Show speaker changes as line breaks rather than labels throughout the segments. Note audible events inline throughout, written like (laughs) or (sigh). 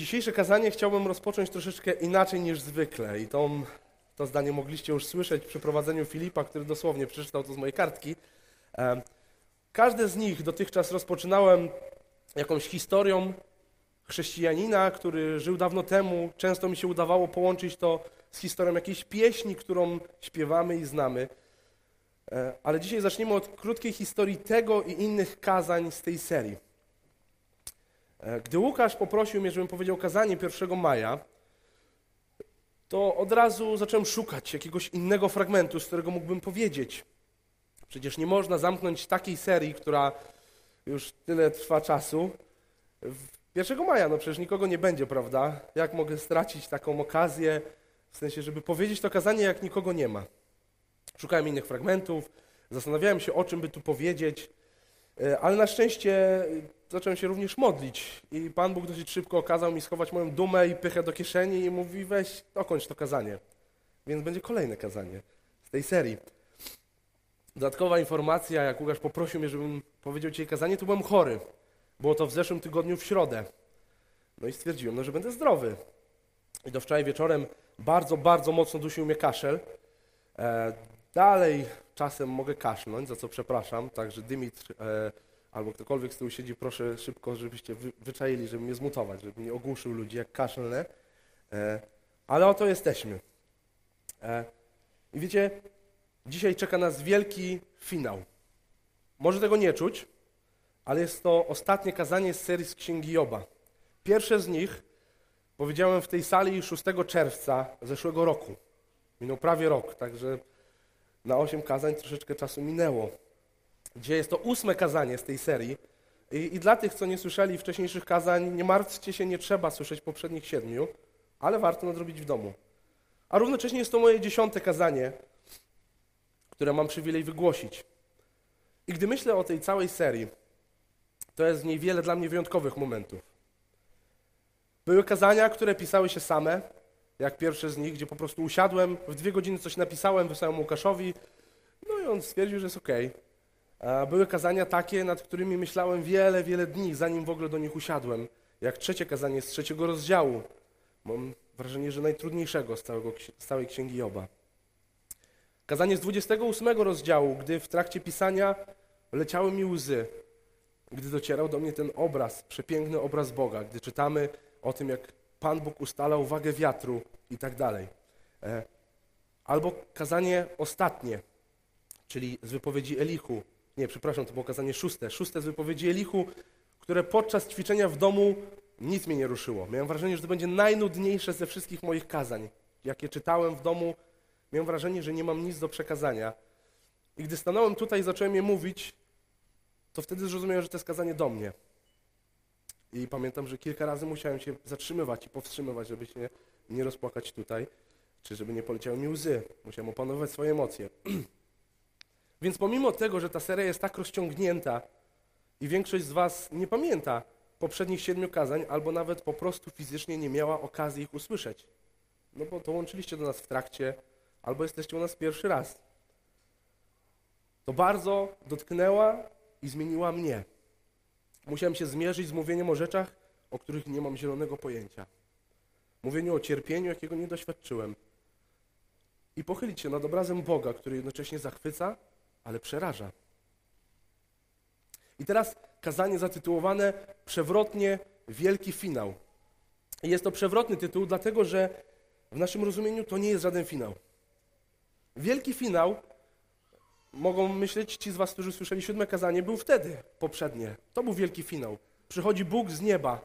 dzisiejsze kazanie chciałbym rozpocząć troszeczkę inaczej niż zwykle i to, zdanie mogliście już słyszeć przy prowadzeniu Filipa, który dosłownie przeczytał to z mojej kartki. Każde z nich dotychczas rozpoczynałem jakąś historią chrześcijanina, który żył dawno temu. Często mi się udawało połączyć to z historią jakiejś pieśni, którą śpiewamy i znamy. E, ale dzisiaj zaczniemy od krótkiej historii tego i innych kazań z tej serii. E, gdy Łukasz poprosił mnie, żebym powiedział kazanie 1 maja, to od razu zacząłem szukać jakiegoś innego fragmentu, z którego mógłbym powiedzieć. Przecież nie można zamknąć takiej serii, która już tyle trwa czasu. 1 maja, no przecież nikogo nie będzie, prawda? Jak mogę stracić taką okazję, w sensie, żeby powiedzieć to kazanie, jak nikogo nie ma? Szukałem innych fragmentów, zastanawiałem się, o czym by tu powiedzieć, e, ale na szczęście zacząłem się również modlić i Pan Bóg dosyć szybko okazał mi schować moją dumę i pychę do kieszeni i mówi, weź, dokończ to kazanie. Więc będzie kolejne kazanie z tej serii. Dodatkowa informacja, jak Łukasz poprosił mnie, żebym powiedział Ci kazanie, to byłem chory. Było to w zeszłym tygodniu w środę. No i stwierdziłem, no, że będę zdrowy. I do wczoraj wieczorem bardzo, bardzo mocno dusił mnie kaszel. E, dalej czasem mogę kaszlnąć, za co przepraszam. Także Dymitr e, albo ktokolwiek z tyłu siedzi, proszę szybko, żebyście wy, wyczaili, żeby mnie zmutować, żeby nie ogłuszył ludzi jak kaszlnę. E, ale oto jesteśmy. E, I wiecie, dzisiaj czeka nas wielki finał. Może tego nie czuć, ale jest to ostatnie kazanie z serii z Księgi Joba. Pierwsze z nich powiedziałem w tej sali 6 czerwca zeszłego roku. Minął prawie rok, także na osiem kazań troszeczkę czasu minęło. Dzisiaj jest to ósme kazanie z tej serii. I, I, dla tych, co nie słyszeli wcześniejszych kazań, nie martwcie się, nie trzeba słyszeć poprzednich siedmiu, ale warto nadrobić w domu. A równocześnie jest to moje dziesiąte kazanie, które mam przywilej wygłosić. I gdy myślę o tej całej serii, to jest w niej wiele dla mnie wyjątkowych momentów. Były kazania, które pisały się same, jak pierwsze z nich, gdzie po prostu usiadłem, w dwie godziny coś napisałem, wysłałem Łukaszowi, no i on stwierdził, że jest okej. Okay. Były kazania takie, nad którymi myślałem wiele, wiele dni, zanim w ogóle do nich usiadłem, jak trzecie kazanie z trzeciego rozdziału. Mam wrażenie, że najtrudniejszego z, całego, z całej Księgi Joba. Kazanie z 28 rozdziału, gdy w trakcie pisania leciały mi łzy, gdy docierał do mnie ten obraz, przepiękny obraz Boga, gdy czytamy o tym, jak Pan Bóg ustalał wagę wiatru i tak dalej. E, albo kazanie ostatnie, czyli z wypowiedzi Elichu. Nie, przepraszam, to było kazanie szóste. Szóste z wypowiedzi Elichu, które podczas ćwiczenia w domu nic mnie nie ruszyło. Miałem wrażenie, że to będzie najnudniejsze ze wszystkich moich kazań. Jakie czytałem w domu, miałem wrażenie, że nie mam nic do przekazania. I gdy stanąłem tutaj i zacząłem je mówić, to wtedy zrozumiałem, że to jest kazanie do mnie. I pamiętam, że kilka razy musiałem się zatrzymywać i powstrzymywać, żeby się nie rozpłakać tutaj, czy żeby nie poleciały mi łzy. Musiałem opanować swoje emocje. (clears throat) Więc pomimo tego, że ta seria jest tak rozciągnięta i większość z Was nie pamięta poprzednich siedmiu kazań, albo nawet po prostu fizycznie nie miała okazji ich usłyszeć, no bo dołączyliście do nas w trakcie, albo jesteście u nas pierwszy raz, to bardzo dotknęła i zmieniła mnie. Musiałem się zmierzyć z mówieniem o rzeczach, o których nie mam zielonego pojęcia. Mówieniu o cierpieniu, jakiego nie doświadczyłem. I pochylić się nad obrazem Boga, który jednocześnie zachwyca, ale przeraża. I teraz kazanie zatytułowane przewrotnie Wielki Finał. I jest to przewrotny tytuł, dlatego że w naszym rozumieniu to nie jest żaden finał. Wielki finał mogą myśleć ci z was, którzy słyszeli siódme kazanie, był wtedy poprzednie. To był wielki finał. Przychodzi Bóg z nieba,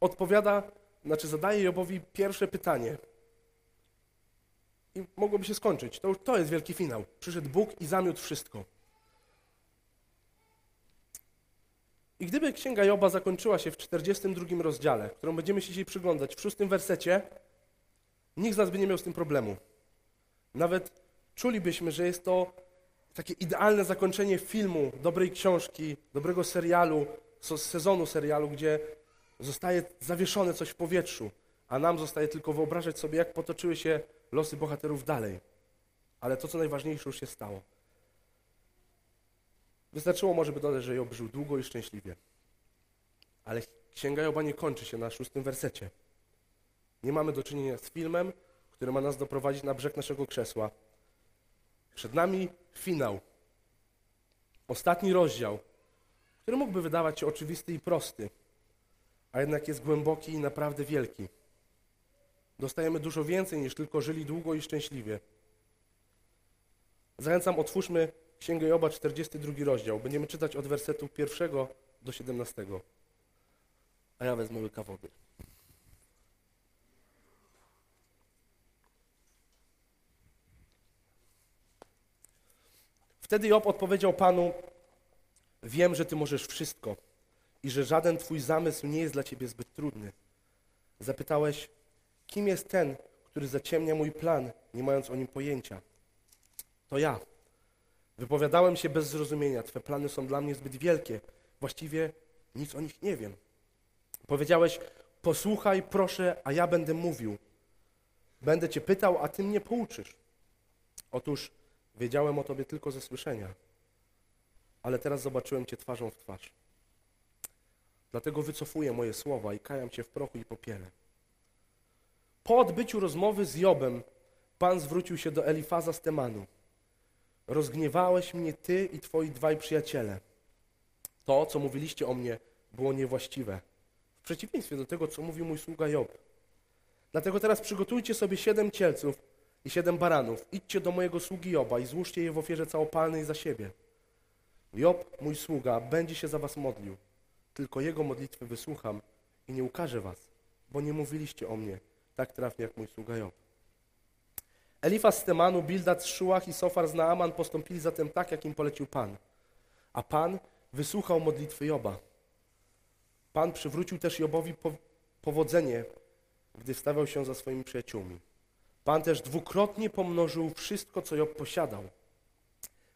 odpowiada, znaczy zadaje Jobowi pierwsze pytanie. I mogłoby się skończyć. To, to jest wielki finał. Przyszedł Bóg i zamiótł wszystko. I gdyby Księga Joba zakończyła się w 42 rozdziale, którą będziemy się dzisiaj przyglądać, w szóstym wersecie, nikt z nas by nie miał z tym problemu. Nawet czulibyśmy, że jest to takie idealne zakończenie filmu, dobrej książki, dobrego serialu, sezonu serialu, gdzie zostaje zawieszone coś w powietrzu, a nam zostaje tylko wyobrażać sobie, jak potoczyły się losy bohaterów dalej. Ale to, co najważniejsze, już się stało. Wystarczyło może by dodać, że Job żył długo i szczęśliwie. Ale Księga Joba nie kończy się na szóstym wersecie. Nie mamy do czynienia z filmem, który ma nas doprowadzić na brzeg naszego krzesła. Przed nami finał. Ostatni rozdział, który mógłby wydawać się oczywisty i prosty, a jednak jest głęboki i naprawdę wielki. Dostajemy dużo więcej niż tylko żyli długo i szczęśliwie. Zachęcam, otwórzmy Księgę Joba, 42 rozdział. Będziemy czytać od wersetu pierwszego do 17. A ja wezmę łyka wody. Wtedy Job odpowiedział Panu, wiem, że Ty możesz wszystko i że żaden Twój zamysł nie jest dla Ciebie zbyt trudny. Zapytałeś, kim jest ten, który zaciemnia mój plan, nie mając o nim pojęcia? To ja. Wypowiadałem się bez zrozumienia. Twe plany są dla mnie zbyt wielkie. Właściwie nic o nich nie wiem. Powiedziałeś, posłuchaj, proszę, a ja będę mówił. Będę cię pytał, a ty mnie pouczysz. Otóż wiedziałem o tobie tylko ze słyszenia, ale teraz zobaczyłem cię twarzą w twarz. Dlatego wycofuję moje słowa i kajam cię w prochu i popiele. Po odbyciu rozmowy z Jobem, Pan zwrócił się do Elifaza z Temanu. Rozgniewałeś mnie ty i twoi dwaj przyjaciele. To, co mówiliście o mnie, było niewłaściwe. W przeciwieństwie do tego, co mówił mój sługa Job. Dlatego teraz przygotujcie sobie siedem cielców i siedem baranów. Idźcie do mojego sługi Joba i złóżcie je w ofierze całopalnej za siebie. Job, mój sługa, będzie się za was modlił. Tylko jego modlitwy wysłucham i nie ukażę was, bo nie mówiliście o mnie tak trafnie jak mój sługa Job. Elifaz z Temanu, Bildad z Szułach i Sofar z Naaman postąpili zatem tak, jak im polecił Pan. A Pan wysłuchał modlitwy Joba. Pan przywrócił też Jobowi powodzenie, gdy wstawiał się za swoimi przyjaciółmi. Pan też dwukrotnie pomnożył wszystko, co Job posiadał.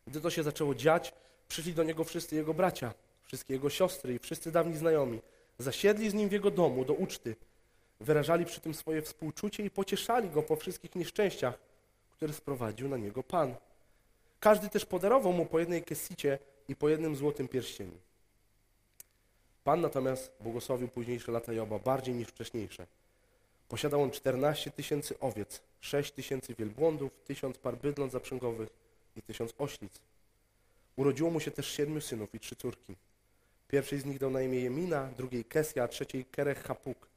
Gdy to się zaczęło dziać, przyszli do niego wszyscy jego bracia, wszystkie jego siostry i wszyscy dawni znajomi. Zasiedli z nim w jego domu do uczty. Wyrażali przy tym swoje współczucie i pocieszali go po wszystkich nieszczęściach, które sprowadził na niego Pan. Każdy też podarował mu po jednej kesicie i po jednym złotym pierścieniu. Pan natomiast błogosławił późniejsze lata Joba bardziej niż wcześniejsze. Posiadał on 14 tysięcy owiec, 6 tysięcy wielbłądów, tysiąc par bydląt zaprzęgowych i tysiąc oślic. Urodziło mu się też siedmiu synów i trzy córki. Pierwszej z nich dał na imię Jemina, drugiej Kesja, a trzeciej Kerech Hapuk.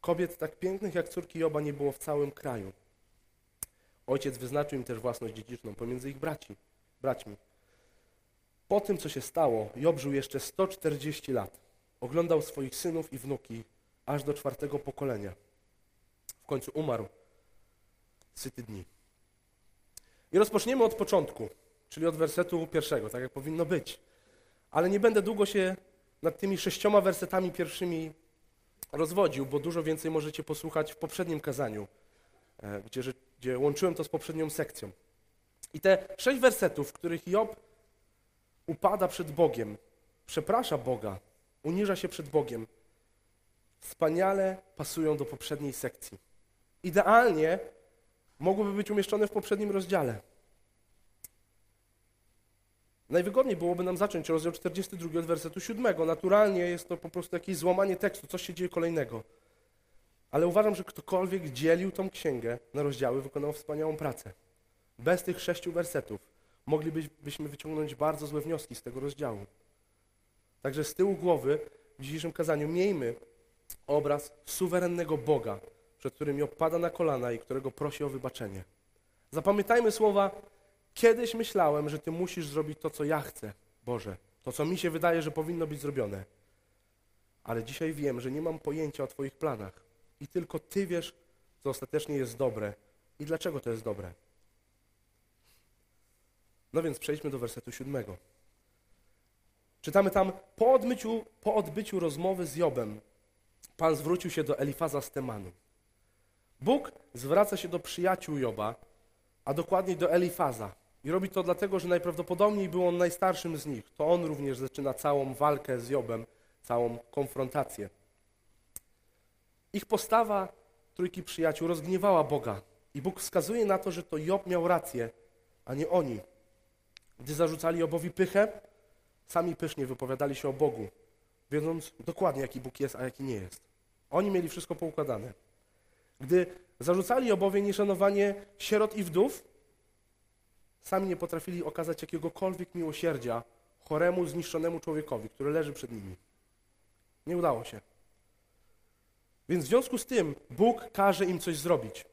Kobiet tak pięknych jak córki Joba nie było w całym kraju. Ojciec wyznaczył im też własność dziedziczną pomiędzy ich braci, braćmi. Po tym, co się stało, Job żył jeszcze 140 lat. Oglądał swoich synów i wnuki aż do czwartego pokolenia. W końcu umarł syty dni. I rozpoczniemy od początku, czyli od wersetu pierwszego, tak jak powinno być. Ale nie będę długo się nad tymi sześcioma wersetami pierwszymi rozwodził, bo dużo więcej możecie posłuchać w poprzednim kazaniu, e, gdzie, gdzie łączyłem to z poprzednią sekcją. I te sześć wersetów, w których Job upada przed Bogiem, przeprasza Boga, uniża się przed Bogiem, wspaniale pasują do poprzedniej sekcji. Idealnie mogłyby być umieszczone w poprzednim rozdziale. Najwygodniej byłoby nam zacząć rozdział 42 od wersetu 7. Naturalnie jest to po prostu jakieś złamanie tekstu, coś się dzieje kolejnego. Ale uważam, że ktokolwiek dzielił tą księgę na rozdziały, wykonał wspaniałą pracę. Bez tych sześciu wersetów moglibyśmy wyciągnąć bardzo złe wnioski z tego rozdziału. Także z tyłu głowy w dzisiejszym kazaniu miejmy obraz suwerennego Boga, przed którym opada na kolana i którego prosi o wybaczenie. Zapamiętajmy słowa Kiedyś myślałem, że Ty musisz zrobić to, co ja chcę, Boże, to, co mi się wydaje, że powinno być zrobione. Ale dzisiaj wiem, że nie mam pojęcia o Twoich planach i tylko Ty wiesz, co ostatecznie jest dobre i dlaczego to jest dobre. No więc przejdźmy do wersetu siódmego. Czytamy tam, po odbyciu, po odbyciu rozmowy z Jobem, Pan zwrócił się do Elifaza z Temanu. Bóg zwraca się do przyjaciół Joba, a dokładniej do Elifaza. I robi to dlatego, że najprawdopodobniej był on najstarszym z nich. To on również zaczyna całą walkę z Jobem, całą konfrontację. Ich postawa trójki przyjaciół rozgniewała Boga. I Bóg wskazuje na to, że to Job miał rację, a nie oni. Gdy zarzucali Jobowi pychę, sami pysznie wypowiadali się o Bogu. wiedząc dokładnie, jaki Bóg jest, a jaki nie jest. Oni mieli wszystko poukładane. Gdy zarzucali obowie nieszanowanie sierot i wdów, sami nie potrafili okazać jakiegokolwiek miłosierdzia choremu, zniszczonemu człowiekowi, który leży przed nimi. Nie udało się. Więc w związku z tym Bóg każe im coś zrobić.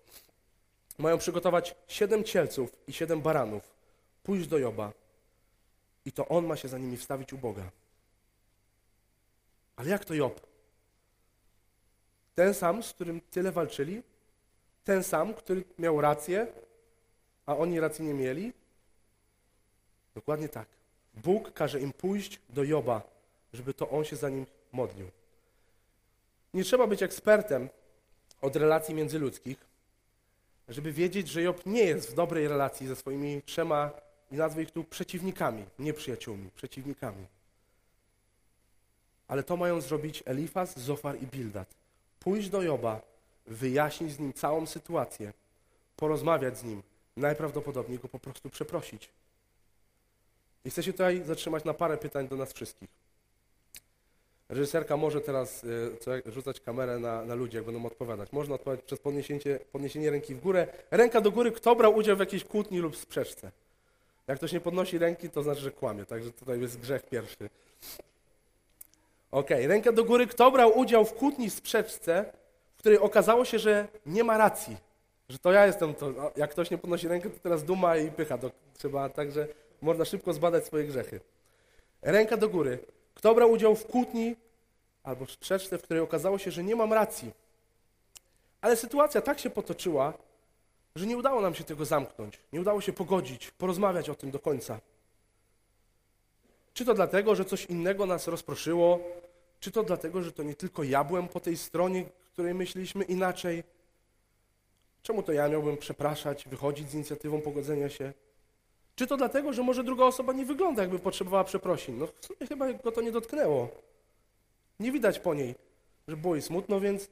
Mają przygotować siedem cielców i siedem baranów, pójść do Joba i to on ma się za nimi wstawić u Boga. Ale jak to Job? Ten sam, z którym tyle walczyli? Ten sam, który miał rację, a oni racji nie mieli? Dokładnie tak. Bóg każe im pójść do Joba, żeby to on się za nim modlił. Nie trzeba być ekspertem od relacji międzyludzkich, żeby wiedzieć, że Job nie jest w dobrej relacji ze swoimi trzema, i nazwę ich tu przeciwnikami, nie przyjaciółmi, przeciwnikami. Ale to mają zrobić Elifaz, Zofar i Bildad. Pójść do Joba, wyjaśnić z nim całą sytuację, porozmawiać z nim, najprawdopodobniej go po prostu przeprosić. I chcę się tutaj zatrzymać na parę pytań do nas wszystkich. Reżyserka może teraz y, rzucać kamerę na, na ludzi, jak będą odpowiadać. Można odpowiadać przez podniesienie, podniesienie ręki w górę. Ręka do góry, kto brał udział w jakiejś kłótni lub sprzeczce. Jak ktoś nie podnosi ręki, to znaczy, że kłamie. Także tutaj jest grzech pierwszy. Ok, ręka do góry. Kto brał udział w kłótni sprzeczce, w której okazało się, że nie ma racji? Że to ja jestem to. Jak ktoś nie podnosi rękę, to teraz duma i pycha. To trzeba, także można szybko zbadać swoje grzechy. Ręka do góry. Kto brał udział w kłótni albo w sprzeczce, w której okazało się, że nie mam racji? Ale sytuacja tak się potoczyła, że nie udało nam się tego zamknąć, nie udało się pogodzić, porozmawiać o tym do końca. Czy to dlatego, że coś innego nas rozproszyło, czy to dlatego, że to nie tylko ja byłem po tej stronie, której myśleliśmy inaczej? Czemu to ja miałbym przepraszać, wychodzić z inicjatywą pogodzenia się? Czy to dlatego, że może druga osoba nie wygląda, jakby potrzebowała przeprosin? No w sumie chyba go to nie dotknęło. Nie widać po niej, że było jej smutno, więc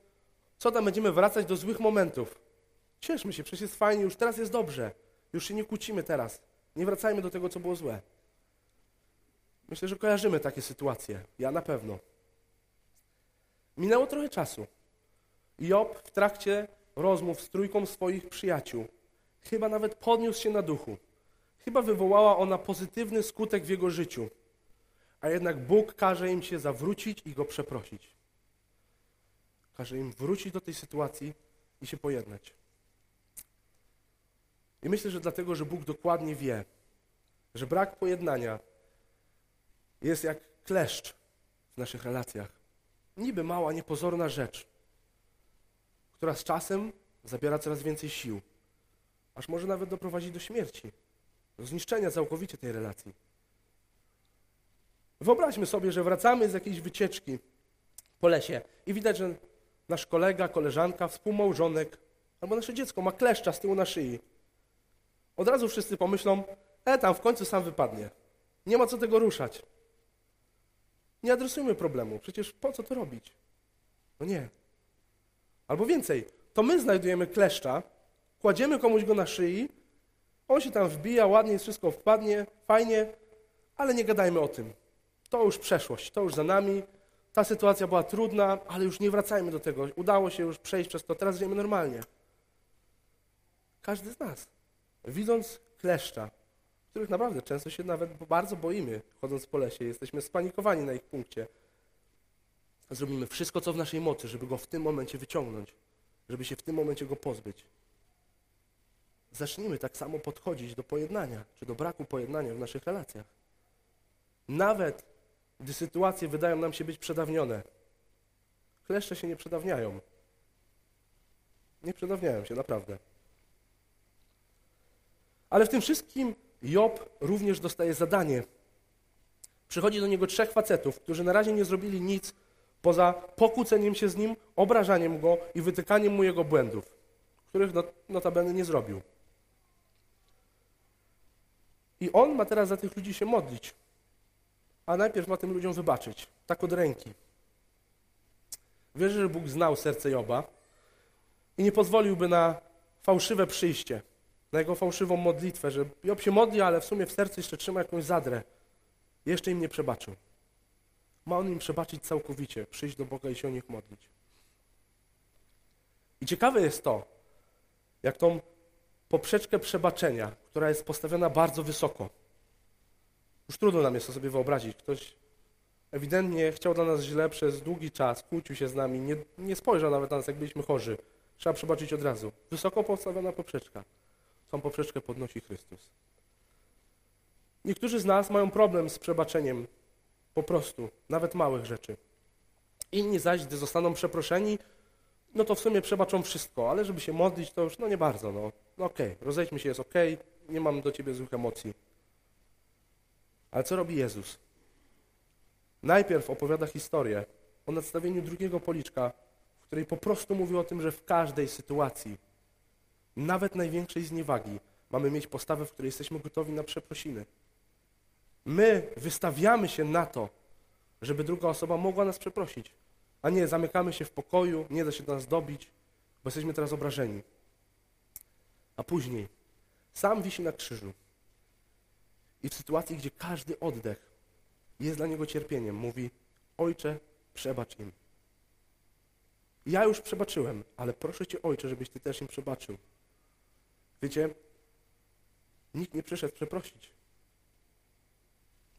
co tam będziemy wracać do złych momentów? Cieszmy się, przecież jest fajnie, już teraz jest dobrze. Już się nie kłócimy teraz. Nie wracajmy do tego, co było złe. Myślę, że kojarzymy takie sytuacje. Ja na pewno. Minęło trochę czasu. Job w trakcie rozmów z trójką swoich przyjaciół chyba nawet podniósł się na duchu. Chyba wywołała ona pozytywny skutek w jego życiu. A jednak Bóg każe im się zawrócić i go przeprosić. Każe im wrócić do tej sytuacji i się pojednać. I myślę, że dlatego, że Bóg dokładnie wie, że brak pojednania jest jak kleszcz w naszych relacjach. Niby mała, niepozorna rzecz, która z czasem zabiera coraz więcej sił, aż może nawet doprowadzić do śmierci, zniszczenia całkowicie tej relacji. Wyobraźmy sobie, że wracamy z jakiejś wycieczki po lesie i widać, że nasz kolega, koleżanka, współmałżonek albo nasze dziecko ma kleszcza z tyłu na szyi. Od razu wszyscy pomyślą, e, tam w końcu sam wypadnie. Nie ma co tego ruszać. Nie adresujmy problemu. Przecież po co to robić? No nie. Albo więcej, to my znajdujemy kleszcza, kładziemy komuś go na szyi, on się tam wbija, ładnie wszystko wpadnie, fajnie, ale nie gadajmy o tym. To już przeszłość, to już za nami. Ta sytuacja była trudna, ale już nie wracajmy do tego. Udało się już przejść przez to, teraz żyjemy normalnie. Każdy z nas widząc kleszcza, których naprawdę często się nawet bardzo boimy, chodząc po lesie, jesteśmy spanikowani na ich punkcie, zrobimy wszystko, co w naszej mocy, żeby go w tym momencie wyciągnąć, żeby się w tym momencie go pozbyć. Zacznijmy tak samo podchodzić do pojednania, czy do braku pojednania w naszych relacjach. Nawet gdy sytuacje wydają nam się być przedawnione, kleszcze się nie przedawniają. Nie przedawniają się, naprawdę. Ale w tym wszystkim Job również dostaje zadanie. Przychodzi do niego trzech facetów, którzy na razie nie zrobili nic poza pokłóceniem się z nim, obrażaniem go i wytykaniem mu jego błędów, których notabene nie zrobił. I on ma teraz za tych ludzi się modlić, a najpierw ma tym ludziom wybaczyć, tak od ręki. Wierzę, że Bóg znał serce Joba i nie pozwoliłby na fałszywe przyjście na jego fałszywą modlitwę, że Job się modli, ale w sumie w sercu jeszcze trzyma jakąś zadrę. Jeszcze im nie przebaczył. Ma on im przebaczyć całkowicie, przyjść do Boga i się o nich modlić. I ciekawe jest to, jak tą poprzeczkę przebaczenia, która jest postawiona bardzo wysoko. Już trudno nam jest to sobie wyobrazić. Ktoś ewidentnie chciał dla nas źle przez długi czas, kłócił się z nami, nie, nie spojrzał nawet na nas, jak byliśmy chorzy. Trzeba przebaczyć od razu. Wysoko postawiona poprzeczka. Tą poprzeczkę podnosi Chrystus. Niektórzy z nas mają problem z przebaczeniem po prostu, nawet małych rzeczy. Inni zaś, gdy zostaną przeproszeni, no to w sumie przebaczą wszystko, ale żeby się modlić, to już no nie bardzo. No, no okej, okay, rozejdźmy się, jest okej, okay, nie mam do ciebie złych emocji. Ale co robi Jezus? Najpierw opowiada historię o nadstawieniu drugiego policzka, w której po prostu mówi o tym, że w każdej sytuacji, nawet największej zniewagi, mamy mieć postawę, w której jesteśmy gotowi na przeprosiny. My wystawiamy się na to, żeby druga osoba mogła nas przeprosić, a nie zamykamy się w pokoju, nie da się do nas dobić, bo jesteśmy teraz obrażeni. A później sam wisi na krzyżu i w sytuacji, gdzie każdy oddech jest dla niego cierpieniem, mówi: Ojcze, przebacz im. Ja już przebaczyłem, ale proszę cię, Ojcze, żebyś ty też im przebaczył. Wiecie, nikt nie przyszedł przeprosić.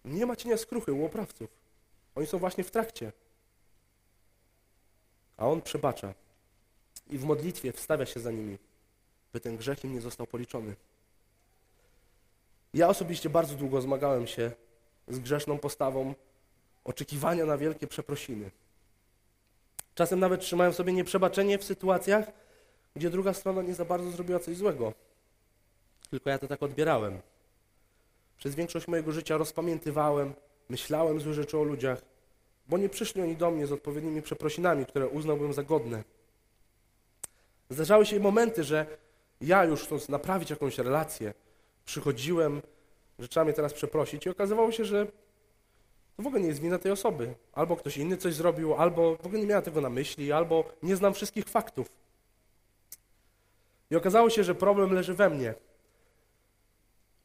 Nie ma cienia skruchy u oprawców. Oni są właśnie w trakcie. A on przebacza. I w modlitwie wstawia się za nimi, by ten grzech im nie został policzony. Ja osobiście bardzo długo zmagałem się z grzeszną postawą oczekiwania na wielkie przeprosiny. Czasem nawet trzymałem sobie nieprzebaczenie w sytuacjach, gdzie druga strona nie za bardzo zrobiła coś złego. Tylko ja to tak odbierałem. Przez większość mojego życia rozpamiętywałem, myślałem złe rzeczy o ludziach, bo nie przyszli oni do mnie z odpowiednimi przeprosinami, które uznałbym za godne. Zdarzały się momenty, że ja już chcąc naprawić jakąś relację, przychodziłem, że trzeba mnie teraz przeprosić i okazywało się, że to w ogóle nie jest wina tej osoby. Albo ktoś inny coś zrobił, albo w ogóle nie miała tego na myśli, albo nie znam wszystkich faktów. I okazało się, że problem leży we mnie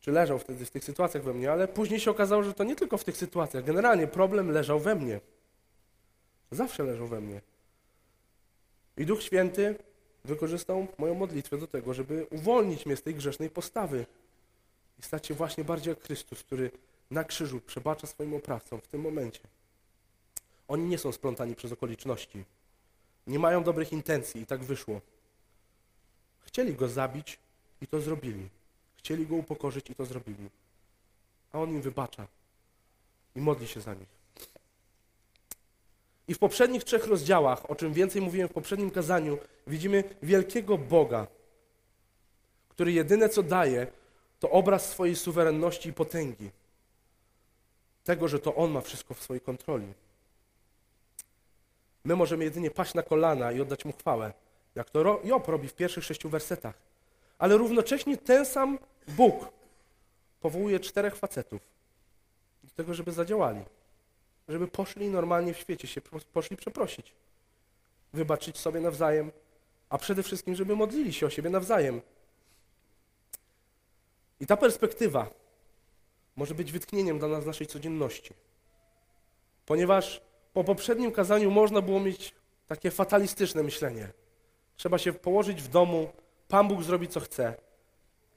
czy leżał wtedy w tych sytuacjach we mnie, ale później się okazało, że to nie tylko w tych sytuacjach. Generalnie problem leżał we mnie. Zawsze leżał we mnie. I Duch Święty wykorzystał moją modlitwę do tego, żeby uwolnić mnie z tej grzesznej postawy i stać się właśnie bardziej jak Chrystus, który na krzyżu przebacza swoim oprawcom w tym momencie. Oni nie są splątani przez okoliczności. Nie mają dobrych intencji i tak wyszło. Chcieli go zabić i to zrobili. Chcieli go upokorzyć i to zrobili. A on im wybacza i modli się za nich. I w poprzednich trzech rozdziałach, o czym więcej mówiłem w poprzednim kazaniu, widzimy wielkiego Boga, który jedyne co daje, to obraz swojej suwerenności i potęgi. Tego, że to On ma wszystko w swojej kontroli. My możemy jedynie paść na kolana i oddać Mu chwałę, jak to Job robi w pierwszych sześciu wersetach ale równocześnie ten sam Bóg powołuje czterech facetów do tego, żeby zadziałali. Żeby poszli normalnie w świecie się, poszli przeprosić. Wybaczyć sobie nawzajem, a przede wszystkim, żeby modlili się o siebie nawzajem. I ta perspektywa może być wytchnieniem dla nas naszej codzienności. Ponieważ po poprzednim kazaniu można było mieć takie fatalistyczne myślenie. Trzeba się położyć w domu, Pan Bóg zrobi, co chce.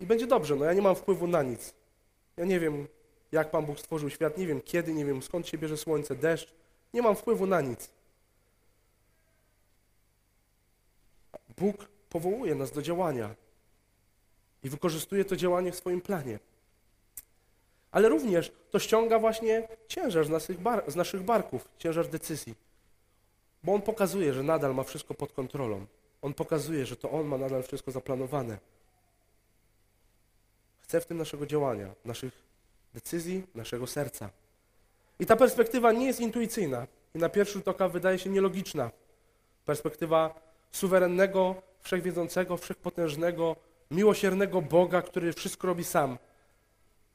I będzie dobrze, no ja nie mam wpływu na nic. Ja nie wiem, jak Pan Bóg stworzył świat, nie wiem kiedy, nie wiem skąd się bierze słońce, deszcz. Nie mam wpływu na nic. Bóg powołuje nas do działania i wykorzystuje to działanie w swoim planie. Ale również to ściąga właśnie ciężar z naszych, bar z naszych barków, ciężar decyzji. Bo On pokazuje, że nadal ma wszystko pod kontrolą. On pokazuje, że to On ma nadal wszystko zaplanowane. Chce w tym naszego działania, naszych decyzji, naszego serca. I ta perspektywa nie jest intuicyjna i na pierwszy rzut oka wydaje się nielogiczna. Perspektywa suwerennego, wszechwiedzącego, wszechpotężnego, miłosiernego Boga, który wszystko robi sam.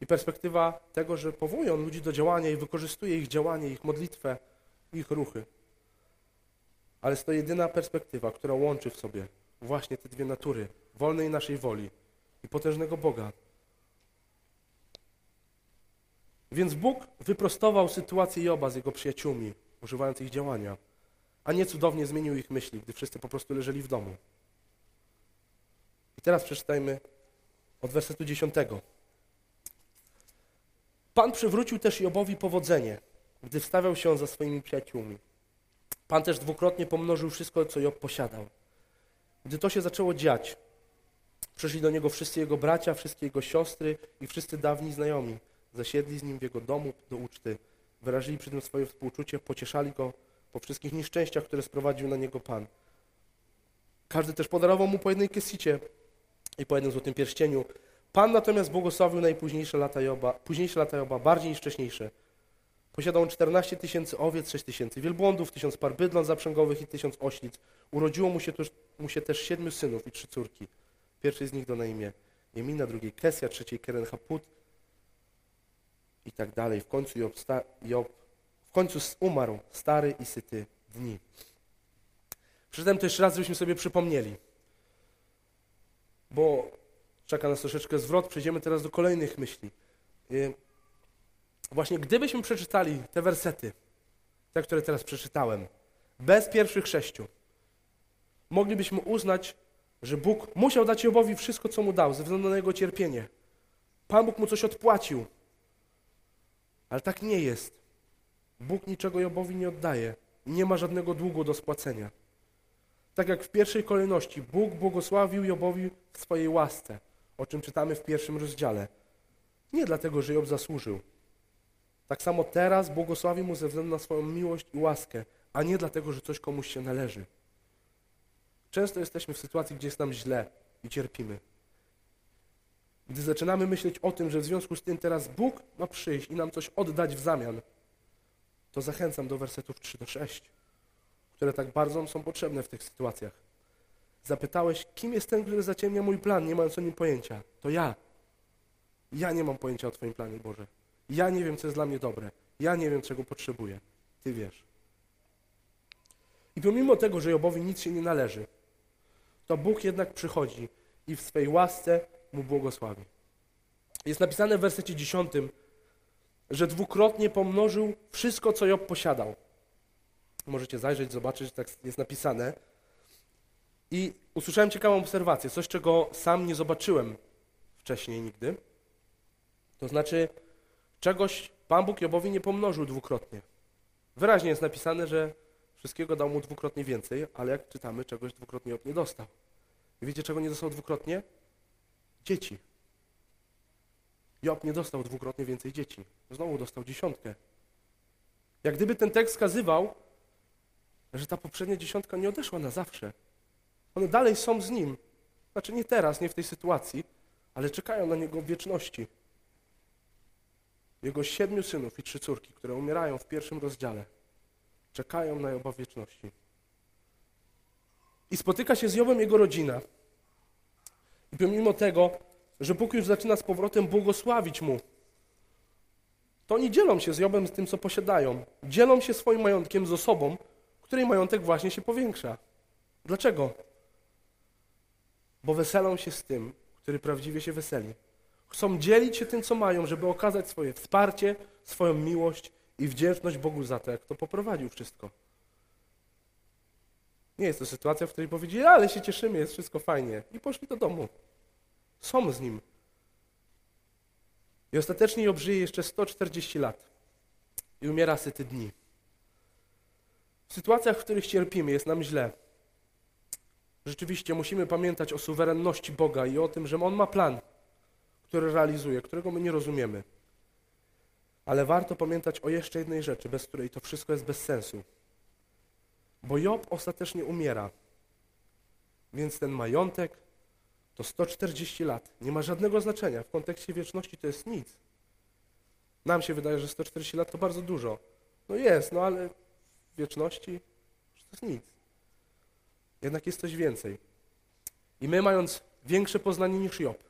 I perspektywa tego, że powołuje On ludzi do działania i wykorzystuje ich działanie, ich modlitwę, ich ruchy ale jest to jedyna perspektywa, która łączy w sobie właśnie te dwie natury, wolnej naszej woli i potężnego Boga. Więc Bóg wyprostował sytuację Joba z jego przyjaciółmi, używając ich działania, a nie cudownie zmienił ich myśli, gdy wszyscy po prostu leżeli w domu. I teraz przeczytajmy od wersetu 10. Pan przywrócił też Jobowi powodzenie, gdy wstawiał się za swoimi przyjaciółmi. Pan też dwukrotnie pomnożył wszystko, co Job posiadał. Gdy to się zaczęło dziać, przyszli do niego wszyscy jego bracia, wszystkie jego siostry i wszyscy dawni znajomi. Zasiedli z nim w jego domu do uczty. Wyrazili przy tym swoje współczucie, pocieszali go po wszystkich nieszczęściach, które sprowadził na niego Pan. Każdy też podarował mu po jednej kesicie i po jednym złotym pierścieniu. Pan natomiast błogosławił najpóźniejsze lata Joba, późniejsze lata Joba bardziej niż wcześniejsze. Posiadał on 14 tysięcy owiec, 6 tysięcy wielbłądów, tysiąc par bydląt zaprzęgowych i tysiąc oślic. Urodziło mu się, też, mu się też siedmiu synów i trzy córki. Pierwszy z nich do na imię Jemina, drugiej Kesja, trzeciej Keren Haput i tak dalej. W końcu Job, Job w końcu umarł stary i syty dni. Przeczytam to jeszcze raz, żebyśmy sobie przypomnieli. Bo czeka nas troszeczkę zwrot, przejdziemy teraz do kolejnych myśli. Y, Właśnie gdybyśmy przeczytali te wersety, te, które teraz przeczytałem, bez pierwszych sześciu, moglibyśmy uznać, że Bóg musiał dać Jobowi wszystko, co mu dał, ze względu na jego cierpienie. Pan Bóg mu coś odpłacił. Ale tak nie jest. Bóg niczego Jobowi nie oddaje. Nie ma żadnego długu do spłacenia. Tak jak w pierwszej kolejności Bóg błogosławił Jobowi w swojej łasce, o czym czytamy w pierwszym rozdziale. Nie dlatego, że Job zasłużył. Tak samo teraz błogosławi mu ze względu na swoją miłość i łaskę, a nie dlatego, że coś komuś się należy. Często jesteśmy w sytuacji, gdzie jest nam źle i cierpimy. Gdy zaczynamy myśleć o tym, że w związku z tym teraz Bóg ma przyjść i nam coś oddać w zamian, to zachęcam do wersetów 3 do 6, które tak bardzo są potrzebne w tych sytuacjach. Zapytałeś, kim jest ten, który zaciemnia mój plan, nie mając o nim pojęcia? To ja. Ja nie mam pojęcia o Twoim planie, Boże. Ja nie wiem, co jest dla mnie dobre. Ja nie wiem, czego potrzebuję. Ty wiesz. I pomimo tego, że Jobowi nic się nie należy, to Bóg jednak przychodzi i w swej łasce mu błogosławi. Jest napisane w wersecie 10, że dwukrotnie pomnożył wszystko, co Job posiadał. Możecie zajrzeć, zobaczyć, tak jest napisane. I usłyszałem ciekawą obserwację, coś, czego sam nie zobaczyłem wcześniej nigdy. To znaczy, czegoś Pan Bóg Jobowi nie pomnożył dwukrotnie. Wyraźnie jest napisane, że wszystkiego dał mu dwukrotnie więcej, ale jak czytamy, czegoś dwukrotnie Job nie dostał. I wiecie, czego nie dostał dwukrotnie? Dzieci. Job nie dostał dwukrotnie więcej dzieci. Znowu dostał dziesiątkę. Jak gdyby ten tekst wskazywał, że ta poprzednia dziesiątka nie odeszła na zawsze. One dalej są z nim. Znaczy nie teraz, nie w tej sytuacji, ale czekają na niego w wieczności. Jego siedmiu synów i trzy córki, które umierają w pierwszym rozdziale, czekają na Joba wieczności. I spotyka się z Jobem jego rodzina. Pomimo tego, że Bóg już zaczyna z powrotem błogosławić mu, to oni dzielą się z Jobem z tym, co posiadają. Dzielą się swoim majątkiem z osobą, której majątek właśnie się powiększa. Dlaczego? Bo weselą się z tym, który prawdziwie się weseli. Chcą dzielić się tym, co mają, żeby okazać swoje wsparcie, swoją miłość i wdzięczność Bogu za to, jak to poprowadził wszystko. Nie jest to sytuacja, w której powiedzieli, ale się cieszymy, jest wszystko fajnie. I poszli do domu. Są z nim. I ostatecznie Job żyje jeszcze 140 lat. I umiera syty dni. W sytuacjach, w których cierpimy, jest nam źle. Rzeczywiście musimy pamiętać o suwerenności Boga i o tym, że On ma plan który realizuje, którego my nie rozumiemy. Ale warto pamiętać o jeszcze jednej rzeczy, bez której to wszystko jest bez sensu. Bo Job ostatecznie umiera. Więc ten majątek to 140 lat. Nie ma żadnego znaczenia. W kontekście wieczności to jest nic. Nam się wydaje, że 140 lat to bardzo dużo. No jest, no ale w wieczności to jest nic. Jednak jest coś więcej. I my, mając większe poznanie niż Job,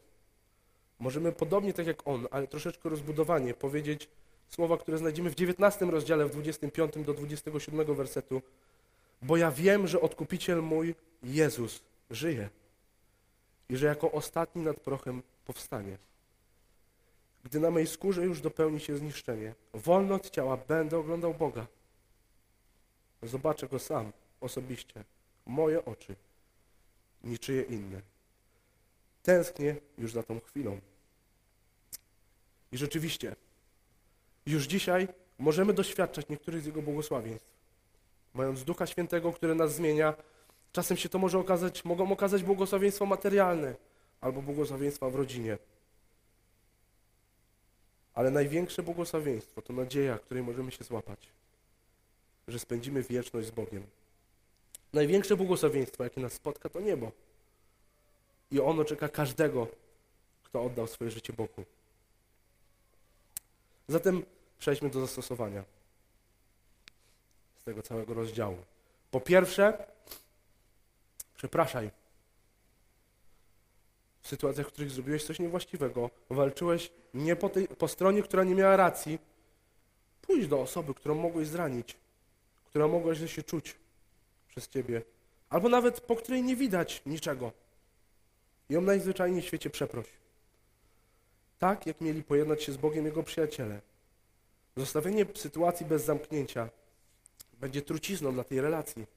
Możemy podobnie tak jak on, ale troszeczkę rozbudowanie powiedzieć słowa, które znajdziemy w 19 rozdziale, w 25 do 27 wersetu. Bo ja wiem, że odkupiciel mój, Jezus, żyje i że jako ostatni nad prochem powstanie. Gdy na mej skórze już dopełni się zniszczenie, wolno od ciała będę oglądał Boga. Zobaczę Go sam, osobiście, moje oczy, niczyje inne. Tęsknię już za tą chwilą. I rzeczywiście, już dzisiaj możemy doświadczać niektórych z Jego błogosławieństw. Mając Ducha Świętego, który nas zmienia, czasem się to może okazać, mogą okazać błogosławieństwa materialne albo błogosławieństwa w rodzinie. Ale największe błogosławieństwo to nadzieja, której możemy się złapać, że spędzimy wieczność z Bogiem. Największe błogosławieństwo, jakie nas spotka, to niebo. I ono czeka każdego, kto oddał swoje życie Bogu. Zatem przejdźmy do zastosowania tego całego rozdziału. Po pierwsze, przepraszaj. W sytuacjach, w których zrobiłeś coś niewłaściwego, walczyłeś nie po, tej, po stronie, która nie miała racji, pójdź do osoby, którą mogłeś zranić, która mogła źle się czuć przez ciebie, albo nawet po której nie widać niczego. I ją najzwyczajniej w świecie przeproś. Tak, jak mieli pojednać się z Bogiem Jego przyjaciele. Zostawienie sytuacji bez zamknięcia będzie trucizną dla tej relacji.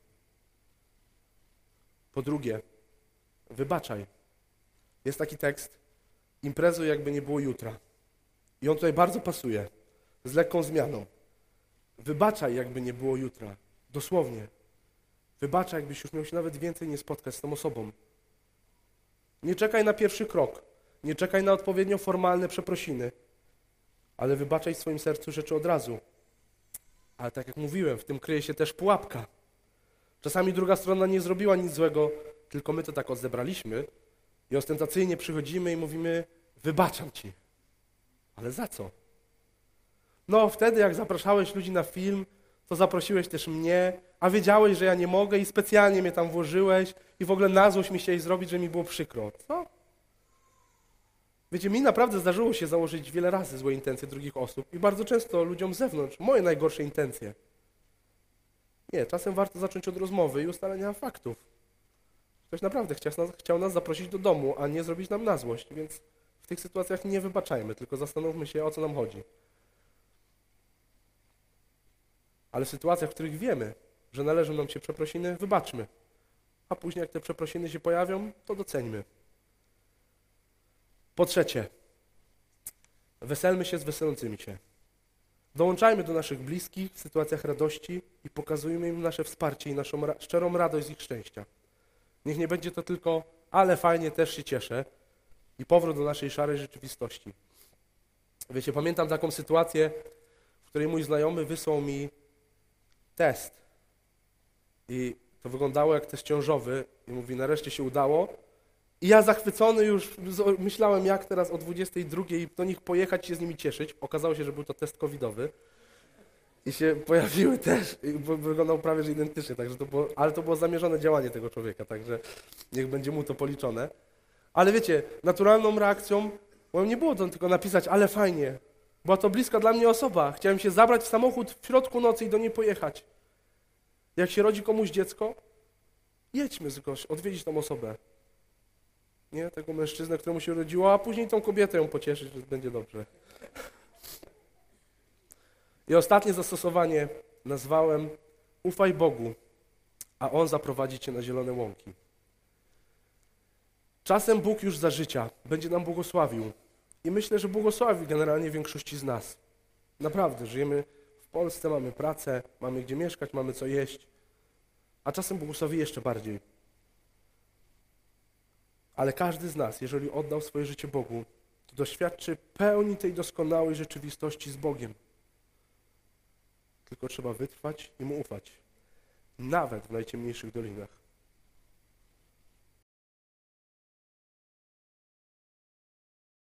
Po drugie, wybaczaj. Jest taki tekst, imprezu jakby nie było jutra. I on tutaj bardzo pasuje, z lekką zmianą. Wybaczaj jakby nie było jutra. Dosłownie. Wybaczaj, jakbyś już miał się nawet więcej nie spotkać z tą osobą. Nie czekaj na pierwszy krok. Nie czekaj na odpowiednio formalne przeprosiny. Ale wybaczaj w swoim sercu rzeczy od razu. Ale tak jak mówiłem, w tym kryje się też pułapka. Czasami druga strona nie zrobiła nic złego, tylko my to tak odebraliśmy i ostentacyjnie przychodzimy i mówimy: Wybaczam ci. Ale za co? No, wtedy jak zapraszałeś ludzi na film, to zaprosiłeś też mnie, a wiedziałeś, że ja nie mogę i specjalnie mnie tam włożyłeś i w ogóle na złość mi chciałeś zrobić, że mi było przykro. Co? Wiecie, mi naprawdę zdarzyło się założyć wiele razy złe intencje drugich osób i bardzo często ludziom z zewnątrz moje najgorsze intencje. Nie, czasem warto zacząć od rozmowy i ustalenia faktów. Ktoś naprawdę chciał nas, chciał nas zaprosić do domu, a nie zrobić nam na złość, więc w tych sytuacjach nie wybaczajmy, tylko zastanówmy się, o co nam chodzi. Ale w sytuacjach, w których wiemy, że należą nam się przeprosiny, wybaczmy. A później, jak te przeprosiny się pojawią, to doceńmy. Po trzecie, weselmy się z weselącymi się. Dołączajmy do naszych bliskich w sytuacjach radości i pokazujmy im nasze wsparcie i naszą szczerą radość z ich szczęścia. Niech nie będzie to tylko, ale fajnie, też się cieszę i powrót do naszej szarej rzeczywistości. Wiecie, pamiętam taką sytuację, w której mój znajomy wysłał mi test i to wyglądało jak test ciążowy i mówi, nareszcie się udało. I ja zachwycony już myślałem, jak teraz o 22 do nich pojechać się z nimi cieszyć. Okazało się, że był to test covidowy. I się (laughs) pojawiły też, bo wyglądał prawie że identycznie, także to było, ale to było zamierzone działanie tego człowieka, także niech będzie mu to policzone. Ale wiecie, naturalną reakcją, bo nie było to tylko napisać, ale fajnie. Była to bliska dla mnie osoba. Chciałem się zabrać w samochód w środku nocy i do niej pojechać. Jak się rodzi komuś dziecko, jedźmy z odwiedzić tą osobę. Nie, tego mężczyznę, któremu się urodziło, a później tą kobietę ją pocieszyć, że będzie dobrze. I ostatnie zastosowanie nazwałem Ufaj Bogu, a On zaprowadzi cię na zielone łąki. Czasem Bóg już za życia będzie nam błogosławił. I myślę, że błogosławi generalnie większości z nas. Naprawdę, żyjemy w Polsce, mamy pracę, mamy gdzie mieszkać, mamy co jeść, a czasem błogosławi jeszcze bardziej. Ale każdy z nas, jeżeli oddał swoje życie Bogu, to doświadczy pełni tej doskonałej rzeczywistości z Bogiem. Tylko trzeba wytrwać i Mu ufać, nawet w najciemniejszych dolinach.